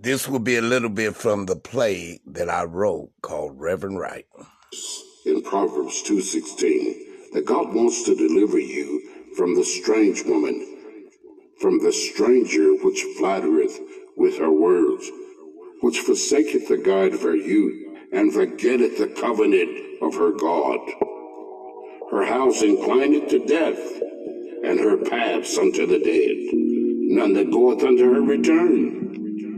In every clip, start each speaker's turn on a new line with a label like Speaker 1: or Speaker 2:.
Speaker 1: This will be a little bit from the play that I wrote called Reverend Right.
Speaker 2: in Proverbs 2:16 that God wants to deliver you from the strange woman, from the stranger which flattereth with her words, which forsaketh the guide of her youth, and forgetteth the covenant of her God. Her house inclineth to death, and her paths unto the dead. None that goeth unto her return,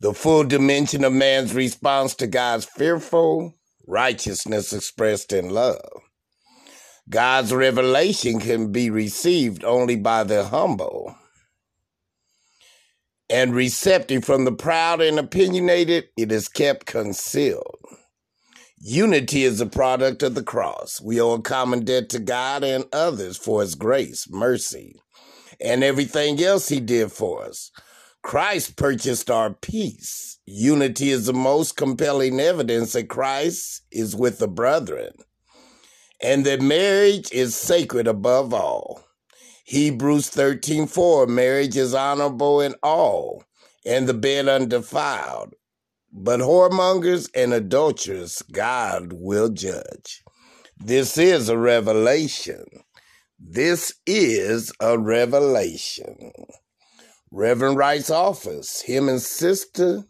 Speaker 2: the
Speaker 1: full dimension of man's response to God's fearful righteousness expressed in love. God's revelation can be received only by the humble and receptive from the proud and opinionated, it is kept concealed. Unity is a product of the cross. We owe a common debt to God and others for his grace, mercy, and everything else he did for us. Christ purchased our peace. Unity is the most compelling evidence that Christ is with the brethren and that marriage is sacred above all. Hebrews 13:4 marriage is honorable in all and the bed undefiled. But whoremongers and adulterers God will judge. This is a revelation. This is a revelation. Reverend Wright's office, him and Sister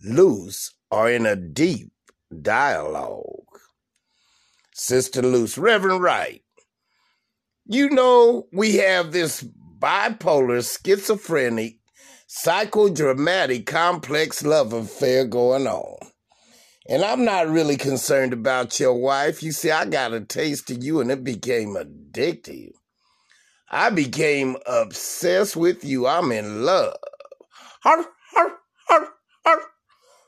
Speaker 1: Luce are in a deep dialogue. Sister Luce, Reverend Wright, you know we have this bipolar, schizophrenic, psychodramatic, complex love affair going on. And I'm not really concerned about your wife. You see, I got a taste of you and it became addictive. I became obsessed with you. I'm in love. Har, har, har, har.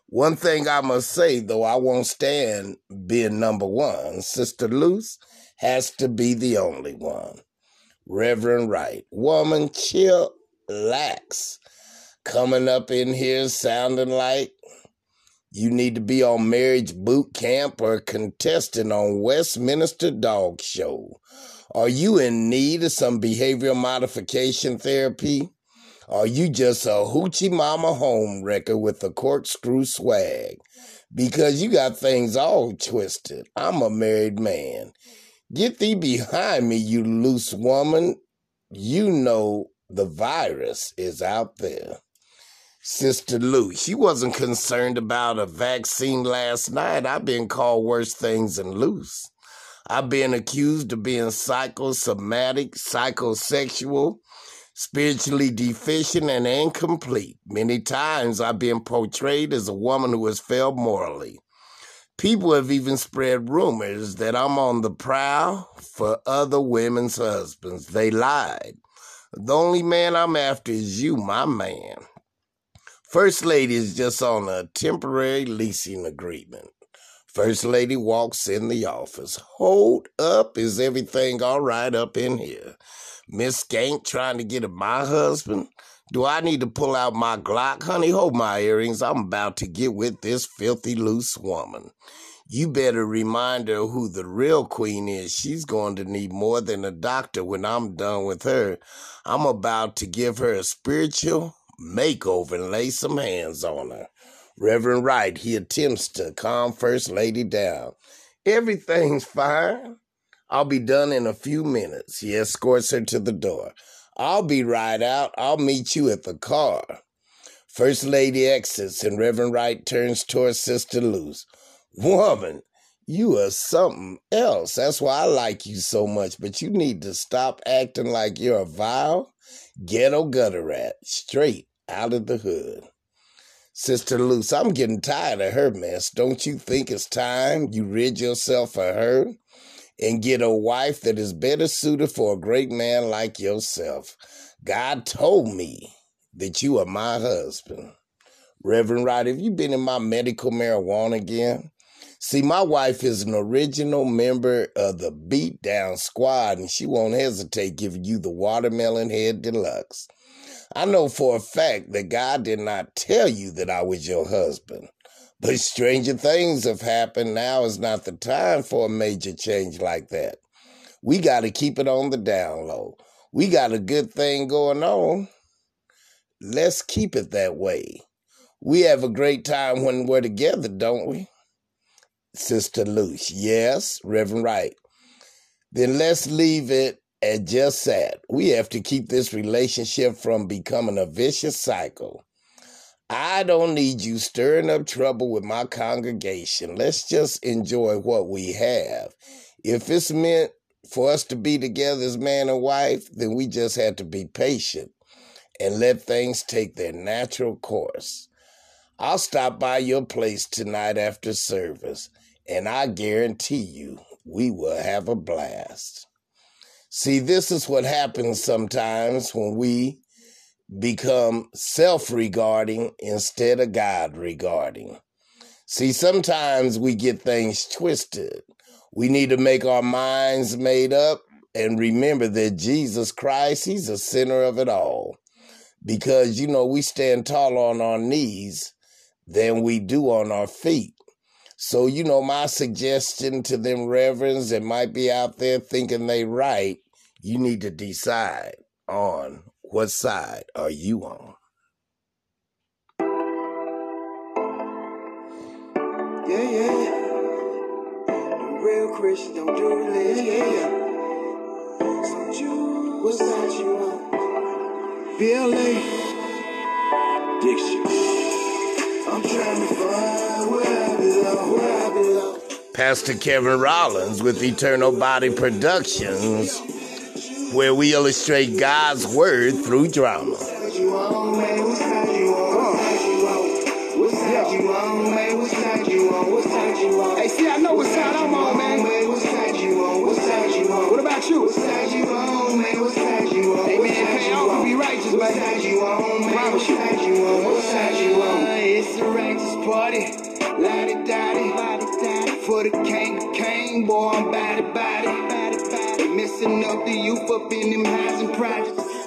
Speaker 1: One thing I must say, though, I won't stand being number one. Sister Luce has to be the only one. Reverend Wright, woman, chill, lax. Coming up in here sounding like you need to be on marriage boot camp or contesting on Westminster Dog Show. Are you in need of some behavioral modification therapy? Are you just a hoochie mama home wrecker with a corkscrew swag? Because you got things all twisted. I'm a married man. Get thee behind me, you loose woman. You know the virus is out there. Sister Lou, she wasn't concerned about a vaccine last night. I've been called worse things than loose. I've been accused of being psychosomatic, psychosexual, spiritually deficient, and incomplete. Many times I've been portrayed as a woman who has failed morally. People have even spread rumors that I'm on the prowl for other women's husbands. They lied. The only man I'm after is you, my man. First Lady is just on a temporary leasing agreement. First Lady walks in the office. Hold up, is everything all right up in here? Miss Skank trying to get at my husband? Do I need to pull out my Glock? Honey, hold my earrings. I'm about to get with this filthy loose woman. You better remind her who the real queen is. She's going to need more than a doctor when I'm done with her. I'm about to give her a spiritual makeover and lay some hands on her. Reverend Wright, he attempts to calm First Lady down. Everything's fine. I'll be done in a few minutes. He escorts her to the door. I'll be right out. I'll meet you at the car. First Lady exits and Reverend Wright turns towards Sister Luce. Woman, you are something else. That's why I like you so much, but you need to stop acting like you're a vile ghetto gutter rat, straight out of the hood. Sister Luce, I'm getting tired of her mess. Don't you think it's time you rid yourself of her and get a wife that is better suited for a great man like yourself? God told me that you are my husband. Reverend Wright, have you been in my medical marijuana again? See, my wife is an original member of the Beatdown Squad, and she won't hesitate giving you the Watermelon Head Deluxe. I know for a fact that God did not tell you that I was your husband. But stranger things have happened. Now is not the time for a major change like that. We got to keep it on the down low. We got a good thing going on. Let's keep it that way. We have a great time when we're together, don't we? Sister Luce. Yes, Reverend Wright. Then let's leave it at just said, We have to keep this relationship from becoming a vicious cycle. I don't need you stirring up trouble with my congregation. Let's just enjoy what we have. If it's meant for us to be together as man and wife, then we just have to be patient and let things take their natural course. I'll stop by your place tonight after service and I guarantee you we will have a blast. See, this is what happens sometimes when we become self regarding instead of God regarding. See, sometimes we get things twisted. We need to make our minds made up and remember that Jesus Christ, He's the center of it all. Because, you know, we stand taller on our knees than we do on our feet. So, you know, my suggestion to them reverends that might be out there thinking they right, you need to decide on what side are you on.
Speaker 3: Yeah, yeah, yeah. Real Christian, don't do religion. Yeah, yeah, yeah. So you, what side you on? BLA, Diction. I'm trying to find where I belong, where I belong.
Speaker 1: Pastor Kevin Rollins with Eternal Body Productions, where we illustrate God's Word through drama.
Speaker 3: What you on, man? What side you on? What side you on? What side you on, man? What side you on? What side you on?
Speaker 4: Hey, see, I know what side I'm on, man.
Speaker 3: What side you on? What side you on?
Speaker 4: What about you?
Speaker 3: What side you on, man? What side you on?
Speaker 4: Hey, man, pay off and be righteous,
Speaker 3: What side you on, man?
Speaker 4: Promise you.
Speaker 3: side you on? What side you on? It's a righteous party. Lottie dotty. For the king, king, boy, I'm body, body. They messing up the youth up in them and projects.